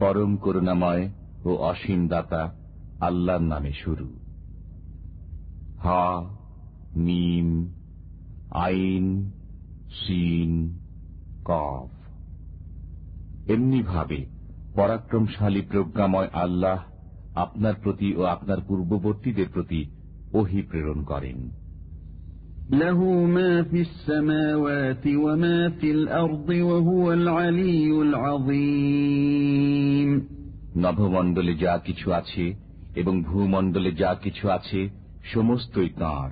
পরম করুণাময় ও অসীম দাতা আল্লাহর নামে শুরু। হা, মিম, আইন, সিন, কফ। এমনি ভাবে পরাক্রমশালী প্রজ্ঞাময় আল্লাহ আপনার প্রতি ও আপনার পূর্ববর্তীদের প্রতি ওহি প্রেরণ করেন। নভমণ্ডলে যা কিছু আছে এবং ভূমণ্ডলে যা কিছু আছে সমস্তই তাঁর।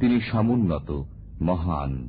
তিনি সমুন্নত মহান।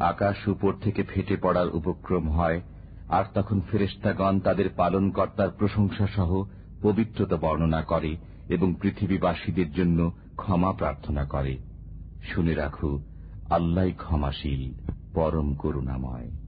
আকাশ উপর থেকে ফেটে পড়ার উপক্রম হয়, আর তখন ফেরেস্তাগণ তাদের পালনকর্তার প্রশংসা সহ পবিত্রতা বর্ণনা করে এবং পৃথিবীবাসীদের জন্য ক্ষমা প্রার্থনা করে। শুনে রাখো আল্লাহ ক্ষমাশীল, পরম করুণাময়।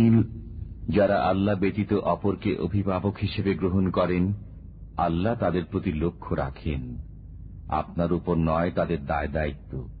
যারা আল্লাহ ব্যতীত অপরকে অভিভাবক হিসেবে গ্রহণ করেন, আল্লাহ তাদের প্রতি লক্ষ্য রাখেন। আপনার উপর নয় তাদের দায় দায়িত্ব।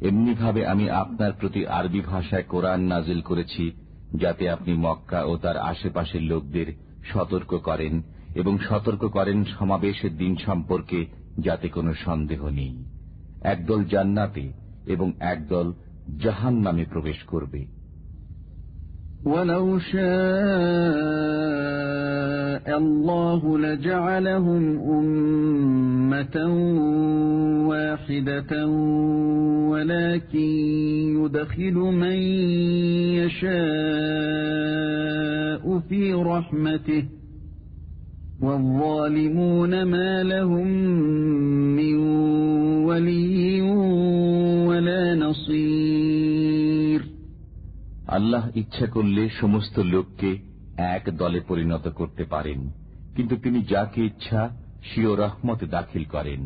এমনিভাবে আমি আপনার প্রতি আরবি ভাষায় কোরআন নাজিল করেছি, যাতে আপনি মক্কা ও তার আশেপাশের লোকদের সতর্ক করেন এবং সতর্ক করেন সমাবেশের দিন সম্পর্কে যাতে কোনো সন্দেহ নেই। একদল জান্নাতে এবং একদল জাহান নামে প্রবেশ করবে। ولو شاء الله لجعلهم أمة واحدة ولكن يدخل من يشاء في رحمته والظالمون ما لهم من আল্লাহ ইচ্ছা করলে সমস্ত লোককে এক দলে পরিণত করতে পারেন কিন্তু তিনি যাকে ইচ্ছা সিও রহমতে দাখিল করেন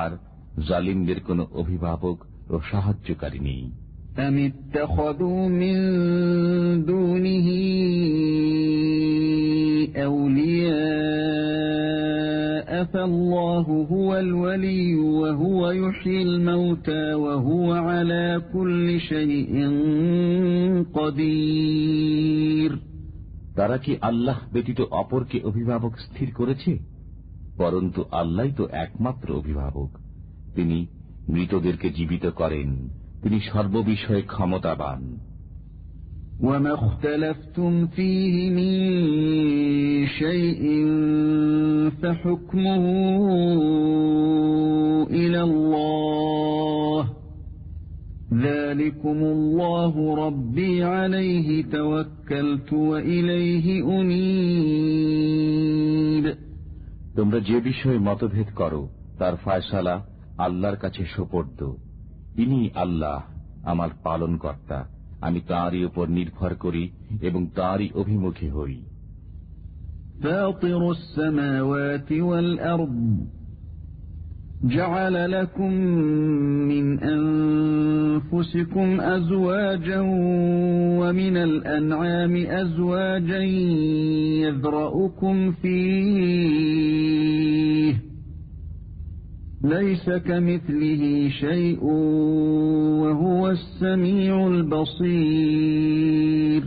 আর জালিমদের কোনো অভিভাবক ও সাহায্যকারী নেই أم اتخذوا من دونه أولياء فالله هو الولي وهو يحيي الموتى وهو على كل شيء قدير তারা কি আল্লাহ ব্যতীত অপরকে অভিভাবক স্থির করেছে পরন্তু আল্লাহ তো একমাত্র অভিভাবক তিনি মৃতদেরকে জীবিত করেন তিনি সর্ববিষয়ে ক্ষমতাবান وما اختلفتم فيه من شيء فحكمه إلى الله ذلكم الله ربي عليه توكلت وإليه أنيب তোমরা যে বিষয়ে মতভেদ করো তার ফায়সালা আল্লাহর কাছে সোপর্দ ইনি আল্লাহ আমার পালন কর্তা আমি তাঁরই উপর নির্ভর করি এবং তাঁরই অভিমুখী হই فاطر السماوات والأرض جعل لكم من أنفسكم أزواجا ومن الأنعام أزواجا يذرأكم فيه ليس كمثله شيء وهو السميع البصير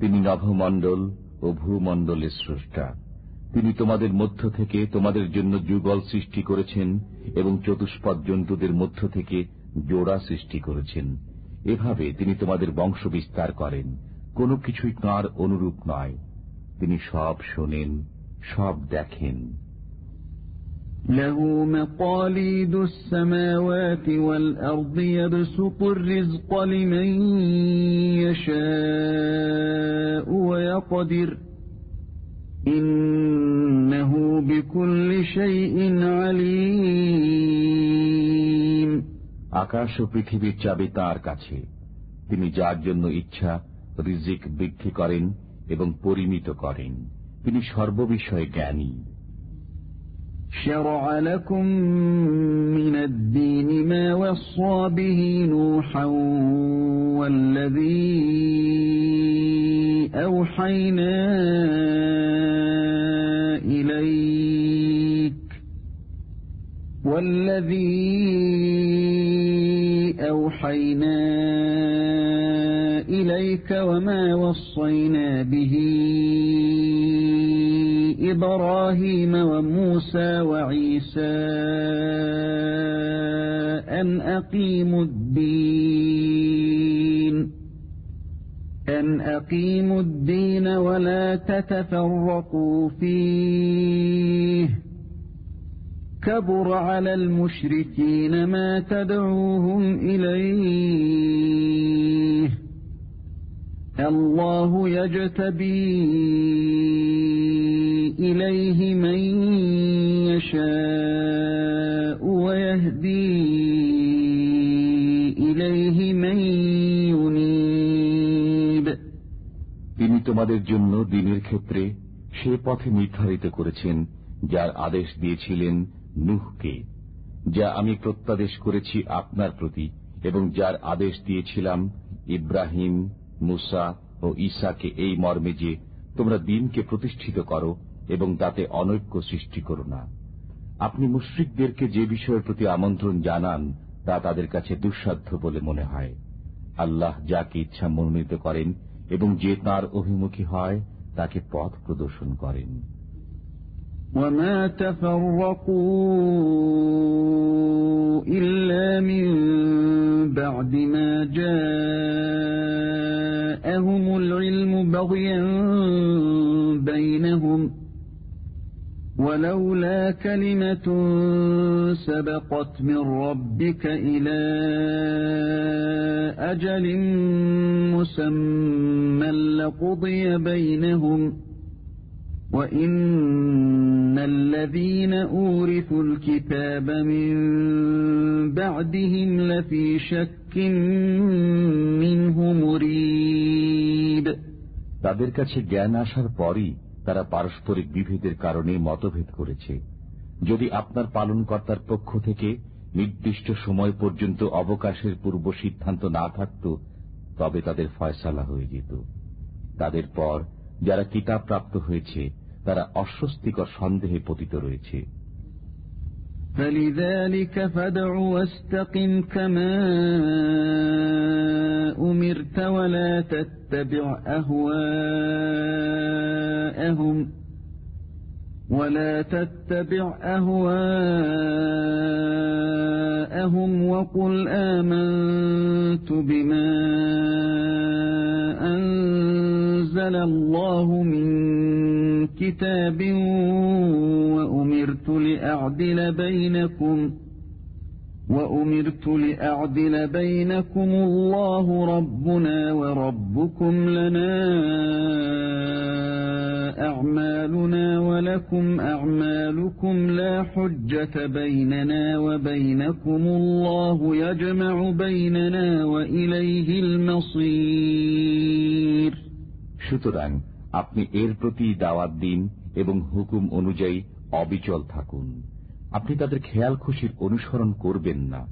তিনি নভমণ্ডল ও ভূমণ্ডলের স্রষ্টা তিনি তোমাদের মধ্য থেকে তোমাদের জন্য যুগল সৃষ্টি করেছেন এবং চতুষ্পদ জন্তুদের মধ্য থেকে জোড়া সৃষ্টি করেছেন এভাবে তিনি তোমাদের বংশ বিস্তার করেন কোনো কিছুই তাঁর অনুরূপ নয় তিনি সব শোনেন সব দেখেন له مقاليد السماوات والأرض يبسط الرزق لمن يشاء ويقدر إنه بكل شيء عليم আকাশ ও পৃথিবীর চাবি তাঁর কাছে তিনি যার জন্য ইচ্ছা রিজিক বৃদ্ধি করেন এবং পরিমিত করেন তিনি সর্ববিষয়ে জ্ঞানী شرع لكم من الدين ما وصى به نوحا والذي أوحينا إليك والذي أوحينا إليك وما وصينا به إبراهيم وموسى وعيسى أن أقيموا الدين أن أقيموا الدين ولا تتفرقوا فيه كبر على المشركين ما تدعوهم إليه الله يجتبي إليه من يشاء ويهدي إليه من ينيب তিনি তোমাদের জন্য দিনের ক্ষেত্রে সে পথে নির্ধারিত করেছেন যার আদেশ দিয়েছিলেন নুহকে যা আমি প্রত্যাদেশ করেছি আপনার প্রতি এবং যার আদেশ দিয়েছিলাম ইব্রাহিম মুসা ও ঈসাকে এই মর্মে যে তোমরা দিনকে প্রতিষ্ঠিত করো এবং তাতে অনৈক্য সৃষ্টি করো না। আপনি মুশ্রিকদেরকে যে বিষয়ের প্রতি আমন্ত্রণ জানান, তা তাদের কাছে দুঃসাধ্য বলে মনে হয়। আল্লাহ যাকে ইচ্ছা মনোনীত করেন এবং যে তার অভিমুখী হয়, তাকে পথ প্রদর্শন করেন। وما تفرقوا إلا من بعد ما جاءهم العلم بغيا بينهم ولولا كلمة سبقت من ربك إلى أجل مسمى لقضي بينهم ۖ وَإِنَّ الَّذِينَ أُورِثُوا الْكِتَابَ مِنْ بَعْدِهِمْ لَفِي شَكٍّ مِّنْهُ مُرِيبٍ তাদের কাছে জ্ঞান আসার পরই তারা পারস্পরিক বিভেদের কারণে মতভেদ করেছে যদি আপনার পালনকর্তার পক্ষ থেকে নির্দিষ্ট সময় পর্যন্ত অবকাশের পূর্ব সিদ্ধান্ত না থাকত তবে তাদের ফয়সালা হয়ে যেত তাদের পর যারা কিতাব প্রাপ্ত হয়েছে তারা অস্বস্তিকর সন্দেহে পতিত রয়েছে فلذلك فادع واستقم كما أمرت ولا تتبع أهواءهم ولا تتبع أهواءهم وقل آمنت بما أنزل الله من كتاب وأمرت لأعدل بينكم وأمرت لأعدل بينكم الله ربنا وربكم لنا أعمالنا ولكم أعمالكم لا حجة بيننا وبينكم الله يجمع بيننا وإليه المصير شكرا আপনি এর প্রতি দাওয়াত দিন এবং হুকুম অনুযায়ী অবিচল থাকুন। আপনি তাদের খেয়াল খুশির অনুসরণ করবেন না।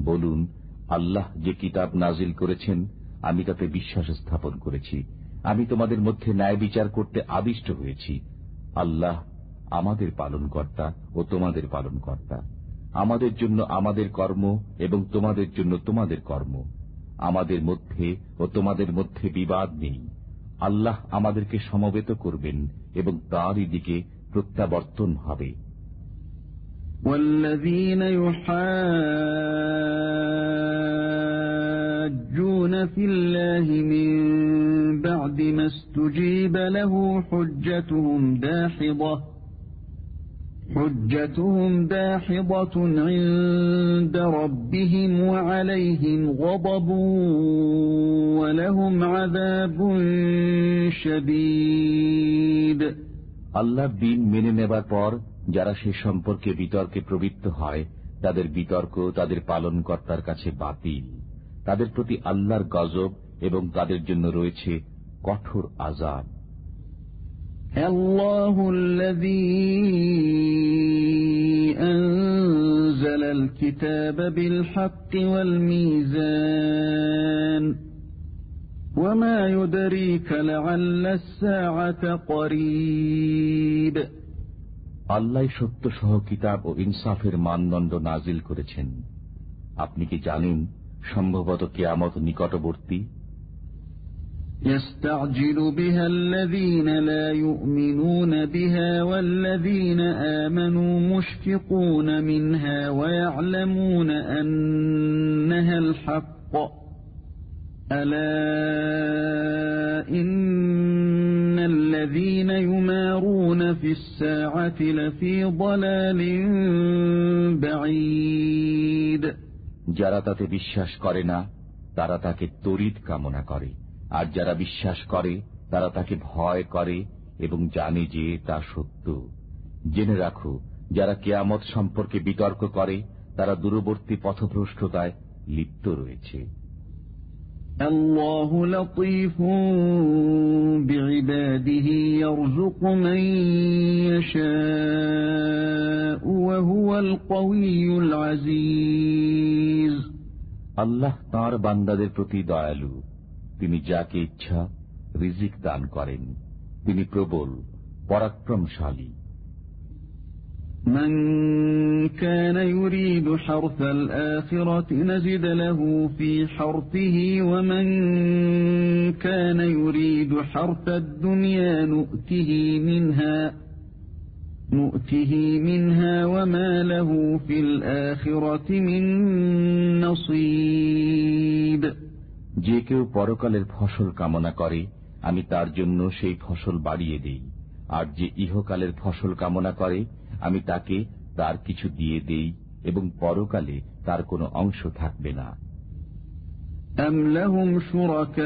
বলুন, আল্লাহ যে কিতাব নাজিল করেছেন, আমি তাতে বিশ্বাস স্থাপন করেছি। আমি তোমাদের মধ্যে ন্যায় বিচার করতে আদিষ্ট হয়েছি। আল্লাহ আমাদের পালন কর্তা ও তোমাদের পালন কর্তা আমাদের জন্য আমাদের কর্ম এবং তোমাদের জন্য তোমাদের কর্ম। আমাদের মধ্যে ও তোমাদের মধ্যে বিবাদ নেই। আল্লাহ আমাদেরকে সমবেত করবেন এবং তাঁরই দিকে প্রত্যাবর্তন হবে والذين يحاجون في الله من بعد ما استجيب له حجتهم داحضة حجتهم داحضة عند ربهم وعليهم غضب ولهم عذاب شديد আল্লাহ দিন মেনে নেবার পর যারা সে সম্পর্কে বিতর্কে প্রবৃত্ত হয় তাদের বিতর্ক তাদের পালনকর্তার কাছে বাতিল তাদের প্রতি আল্লাহর গজব এবং তাদের জন্য রয়েছে কঠোর আজাব الله الذي أنزل الكتاب بالحق والميزان وما يدريك لعل الساعة قريب আল্লাহ সত্য সহ কিতাব ও ইনসাফের মানদণ্ড নাজিল করেছেন আপনি কি জানেন সম্ভবত কেয়ামত নিকটবর্তী يستعجل بها الذين لا يؤمنون بها والذين آمنوا مشفقون منها ويعلمون أنها الحق ألا إن الذين يمارون في الساعة لفي ضلال بعيد যারা তাতে বিশ্বাস করে না তারা তাকে তড়িৎ কামনা করে আর যারা বিশ্বাস করে তারা তাকে ভয় করে এবং জানে যে তা সত্য জেনে রাখো যারা কেয়ামত সম্পর্কে বিতর্ক করে তারা দূরবর্তী পথভ্রষ্টতায় লিপ্ত রয়েছে الله لطيف بعباده يرزق من يشاء وهو القوي العزيز আল্লাহ তাঁর বান্দাদের প্রতি দয়ালু তিনি যাকে ইচ্ছা রিজিক দান করেন তিনি প্রবল পরাক্রমশালী من كان يريد حرث الآخرة نزد له في حرثه ومن كان يريد حرث الدنيا نؤته منها نؤته منها وما له في الآخرة من نصيب যে কেউ পরকালের ফসল কামনা করে আমি তার জন্য সেই ফসল বাড়িয়ে দেই আর যে ইহকালের ফসল কামনা করে আমি তাকে তার কিছু দিয়ে দেই এবং পরকালে তার কোনো অংশ থাকবে না أم لهم شركاء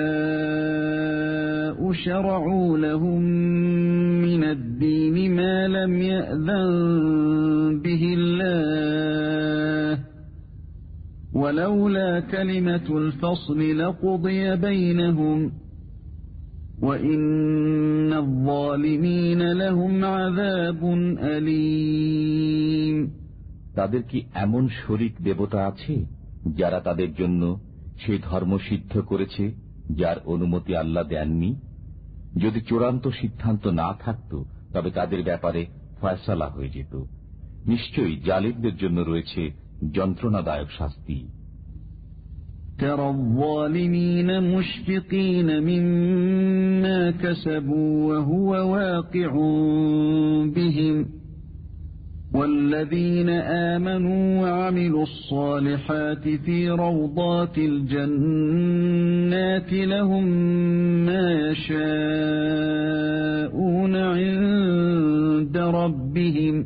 شرعوا لهم من الدين ما لم يأذن به الله ولولا كلمة الفصل لقضي بينهم وإن الظالمين لهم عذاب أليم তাদের কি এমন শরিক দেবতা আছে যারা তাদের জন্য সেই ধর্ম সিদ্ধ করেছে যার অনুমতি আল্লাহ দেননি যদি চূড়ান্ত সিদ্ধান্ত না থাকত তবে তাদের ব্যাপারে ফয়সালা হয়ে যেত নিশ্চয়ই জালিমদের জন্য রয়েছে যন্ত্রণাদায়ক শাস্তি ترى الظالمين مشفقين مما كسبوا وهو واقع بهم والذين آمنوا وعملوا الصالحات في روضات الجنات لهم ما يشاءون عند ربهم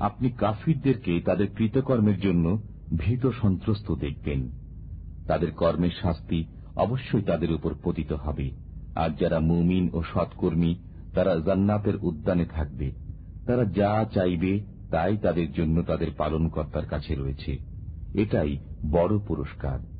আপনি কাফিরদেরকে তাদের কৃতকর্মের জন্য ভীত সন্ত্রস্ত দেখবেন। তাদের কর্মের শাস্তি অবশ্যই তাদের উপর পতিত হবে। আর যারা মুমিন ও সৎকর্মী, তারা জান্নাতের উদ্যানে থাকবে। তারা যা চাইবে, তাই তাদের জন্য তাদের পালনকর্তার কাছে রয়েছে। এটাই বড় পুরস্কার।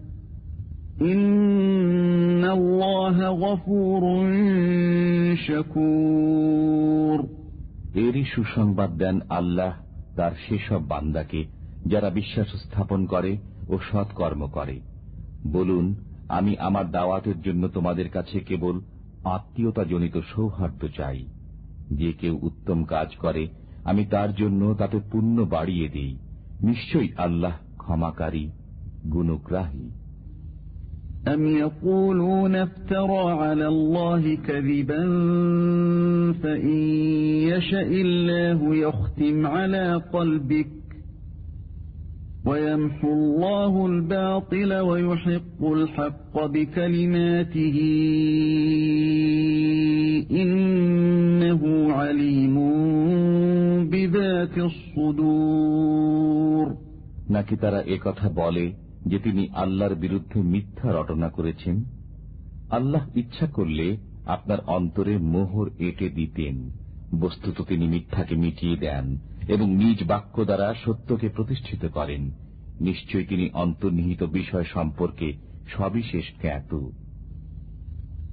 এরই সুসংবাদ দেন আল্লাহ তার সেসব বান্দাকে, যারা বিশ্বাস স্থাপন করে ও সৎকর্ম করে। বলুন, আমি আমার দাওয়াতের জন্য তোমাদের কাছে কেবল আত্মীয়তাজনিত সৌহার্দ্য চাই। যে কেউ উত্তম কাজ করে, আমি তার জন্য তাতে পুণ্য বাড়িয়ে দিই। নিশ্চয়ই আল্লাহ ক্ষমাকারী, গুণগ্রাহী। أم يقولون افترى على الله كذبا فإن يشأ الله يختم على قلبك ويمحو الله الباطل ويحق الحق بكلماته إنه عليم بذات الصدور নাকি তারা একথা বলে যে তিনি আল্লাহর বিরুদ্ধে মিথ্যা রটনা করেছেন, আল্লাহ ইচ্ছা করলে আপনার অন্তরে মোহর এঁটে দিতেন। বস্তুত তিনি মিথ্যাকে মিটিয়ে দেন এবং নিজ বাক্য দ্বারা সত্যকে প্রতিষ্ঠিত করেন। নিশ্চয়ই তিনি অন্তর্নিহিত বিষয় সম্পর্কে সবিশেষ জ্ঞাত।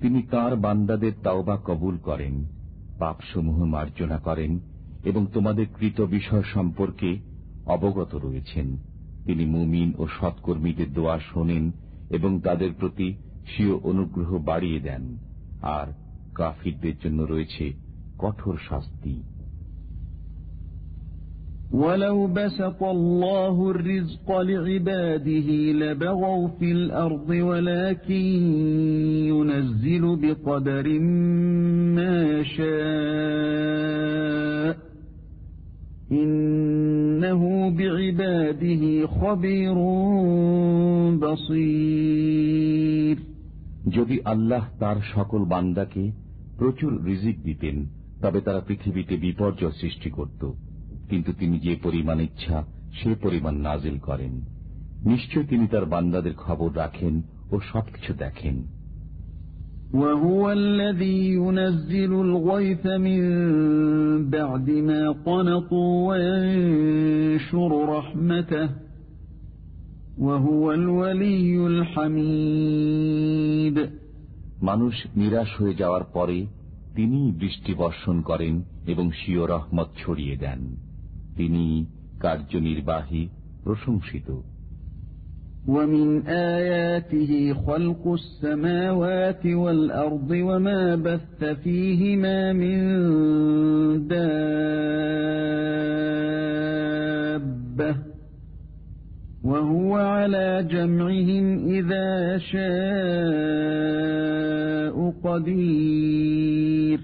তিনি তার বান্দাদের তাওবা কবুল করেন, পাপসমূহ মার্জনা করেন এবং তোমাদের কৃত বিষয় সম্পর্কে অবগত রয়েছেন। তিনি মুমিন ও সৎকর্মীদের দোয়া শোনেন এবং তাদের প্রতি স্বীয় অনুগ্রহ বাড়িয়ে দেন। আর কাফিরদের জন্য রয়েছে কঠোর শাস্তি। ولو بسط الله الرزق لعباده لبغوا في الأرض ولكن ينزل بقدر ما يشاء إنه بعباده خبير بصير যদি আল্লাহ তার সকল বান্দাকে প্রচুর রিজিক দিতেন তবে তারা পৃথিবীতে বিপর্যয় সৃষ্টি করত কিন্তু তিনি যে পরিমাণ ইচ্ছা সে পরিমাণ নাজিল করেন নিশ্চয় তিনি তার বান্দাদের খবর রাখেন ও সবকিছু দেখেন وهو الذي ينزل الغيث من بعد ما قنطوا وينشر رحمته وهو الولي الحميد মানুষ নিরাশ হয়ে যাওয়ার পরে তিনি বৃষ্টি বর্ষণ করেন এবং স্বীয় রহমত ছড়িয়ে দেন তিনি কার্যনির্বাহী প্রশংসিত ومن آياته خلق السماوات والأرض وما بث فيهما من دابة وهو على جمعهم إذا شاء قدير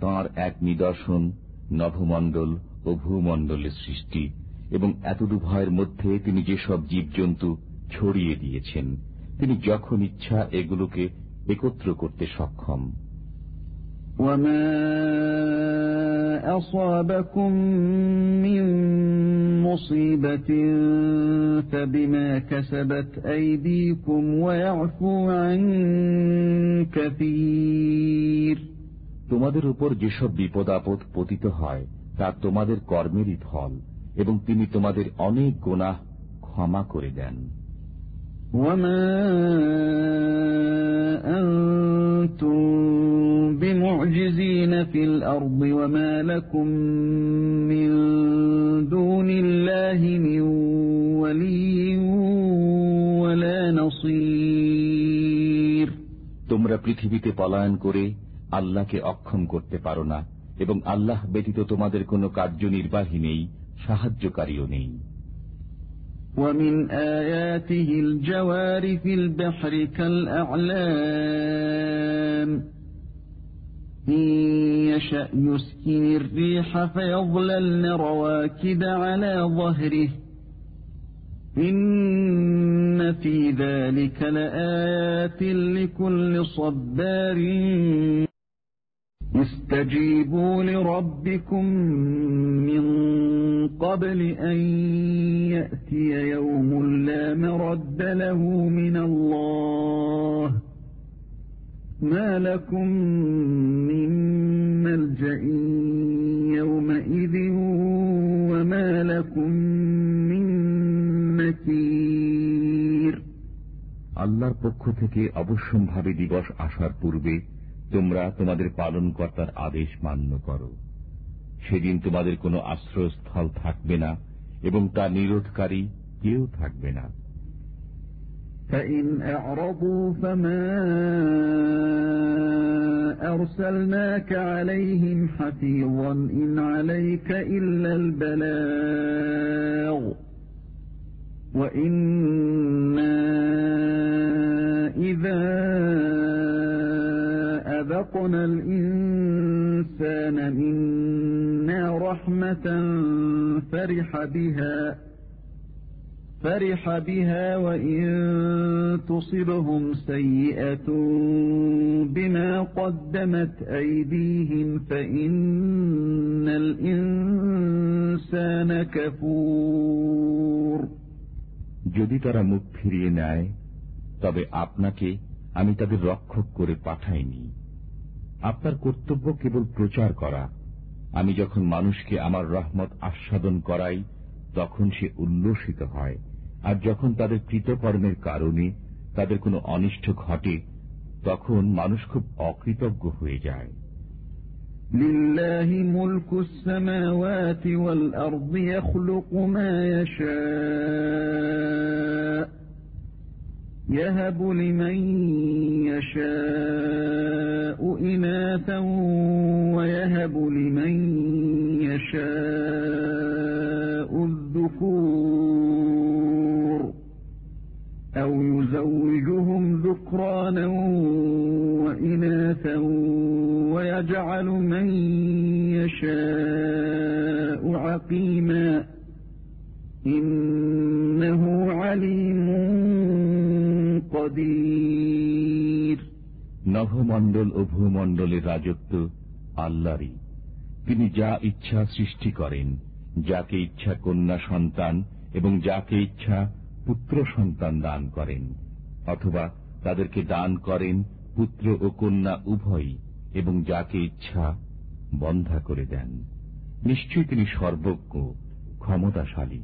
তাঁর এক নিদর্শন নভমণ্ডল ও ভূমণ্ডলের সৃষ্টি এবং এতদু ভয়ের মধ্যে তিনি যেসব জীবজন্তু ছড়িয়ে দিয়েছেন তিনি যখন ইচ্ছা এগুলোকে একত্র করতে সক্ষম وما أصابكم من مصيبة فبما كسبت أيديكم ويعفو عن كثير তোমাদের উপর যেসব বিপদ আপদ পতিত হয় তা তোমাদের কর্মেরই ফল এবং তিনি তোমাদের অনেক গোনাহ ক্ষমা করে দেন وما أنتم بمعجزين في الأرض وما لكم من دون الله من ولي ولا نصير তোমরা পৃথিবীতে পলায়ন করে আল্লাহকে অক্ষম করতে পারো না এবং আল্লাহ ব্যতীত তোমাদের কোনো কার্যনির্বাহী নেই সাহায্যকারীও নেই ومن آياته الجوار في البحر كالأعلام إن يشأ يسكن الريح فيظللن رواكد على ظهره إن في ذلك لآيات لكل صبار استجيبوا لربكم من قبل أن يأتي يوم لا مرد له من الله ما لكم من ملجأ يومئذ وما لكم من نكير আল্লাহর পক্ষ থেকে অবশ্যম্ভাবী দিবস আসার পূর্বে তোমরা তোমাদের পালনকর্তার আদেশ মান্য করো সেদিন তোমাদের কোনো আশ্রয়স্থল থাকবে না এবং তা নিরোধকারী কেউ থাকবে না فإن أعرضوا فما أرسلناك عليهم حفيظا إن عليك إلا البلاغ وإنا إذا أذقنا الإنسان منا رحمة فرح بها فرح بها وإن تصبهم سيئة بما قدمت أيديهم فإن الإنسان كفور যদি তারা মুখ ফিরিয়ে নেয় তবে আপনাকে আমি তাদের রক্ষক করে পাঠাইনি আপনার কর্তব্য কেবল প্রচার করা আমি যখন মানুষকে আমার রহমত আস্বাদন করাই তখন সে উল্লসিত হয় আর যখন তাদের কৃতকর্মের কারণে তাদের কোনো অনিষ্ট ঘটে তখন মানুষ খুব অকৃতজ্ঞ হয়ে যায় لله ملك السماوات والأرض يخلق ما يشاء يهب لمن يشاء إناثا ويهب لمن يشاء الذكور أو يزوجهم ذكرانا নভমণ্ডল ও ভূমণ্ডলের রাজত্ব আল্লাহরই। তিনি যা ইচ্ছা সৃষ্টি করেন, যাকে ইচ্ছা কন্যা সন্তান এবং যাকে ইচ্ছা পুত্র সন্তান দান করেন, অথবা তাদেরকে দান করেন পুত্র ও কন্যা উভয়ই এবং যাকে ইচ্ছা বন্ধা করে দেন। নিশ্চয়ই তিনি সর্বজ্ঞ, ক্ষমতাশালী।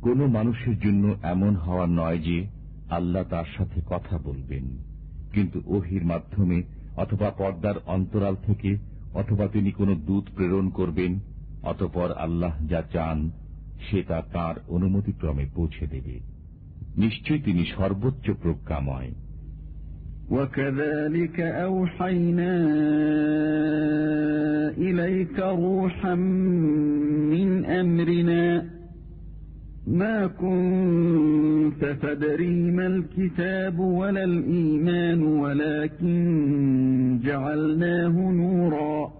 কোন মানুষের জন্য এমন হওয়া নয় যে আল্লাহ তার সাথে কথা বলবেন কিন্তু ওহির মাধ্যমে অথবা পর্দার অন্তরাল থেকে অথবা তিনি কোনো দূত প্রেরণ করবেন অতপর আল্লাহ যা চান সে তা তাঁর অনুমতিক্রমে পৌঁছে দেবে নিশ্চয়ই তিনি সর্বোচ্চ প্রজ্ঞাময় وكذلك أوحينا إليك روحا من أمرنا ما كنت تدري ما الكتاب ولا الإيمان ولكن جعلناه نورا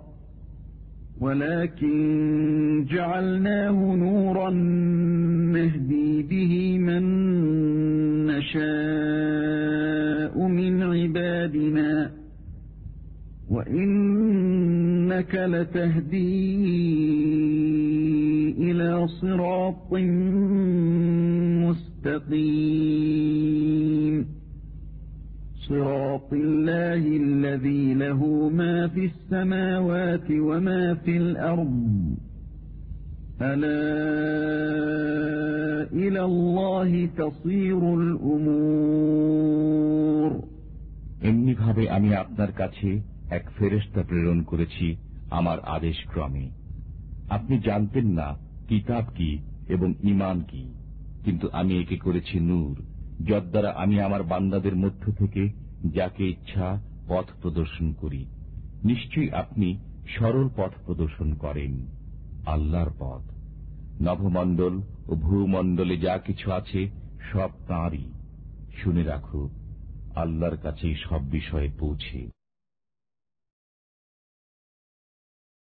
ولكن جعلناه نورا نهدي به من نشاء من عبادنا وإنك لتهدي إلى صراط مستقيم صراط الله الذي له ما في السماوات وما في الأرض ألا إلى الله تصير الأمور এমনি ভাবে আমি আপনার কাছে এক ফেরেস্তা প্রেরণ করেছি আমার আদেশ ক্রমে আপনি জানতেন না কিতাব কি এবং ইমান কি, কিন্তু আমি একে করেছি নূর যদ্বারা আমি আমার বান্দাদের মধ্য থেকে যাকে ইচ্ছা পথ প্রদর্শন করি। নিশ্চয়ই আপনি সরল পথ প্রদর্শন করেন, আল্লাহর পথ। নভমণ্ডল ও ভূমণ্ডলে যা কিছু আছে সব তাঁরই। শুনে রাখো, আল্লাহর কাছেই সব বিষয়ে পৌঁছে।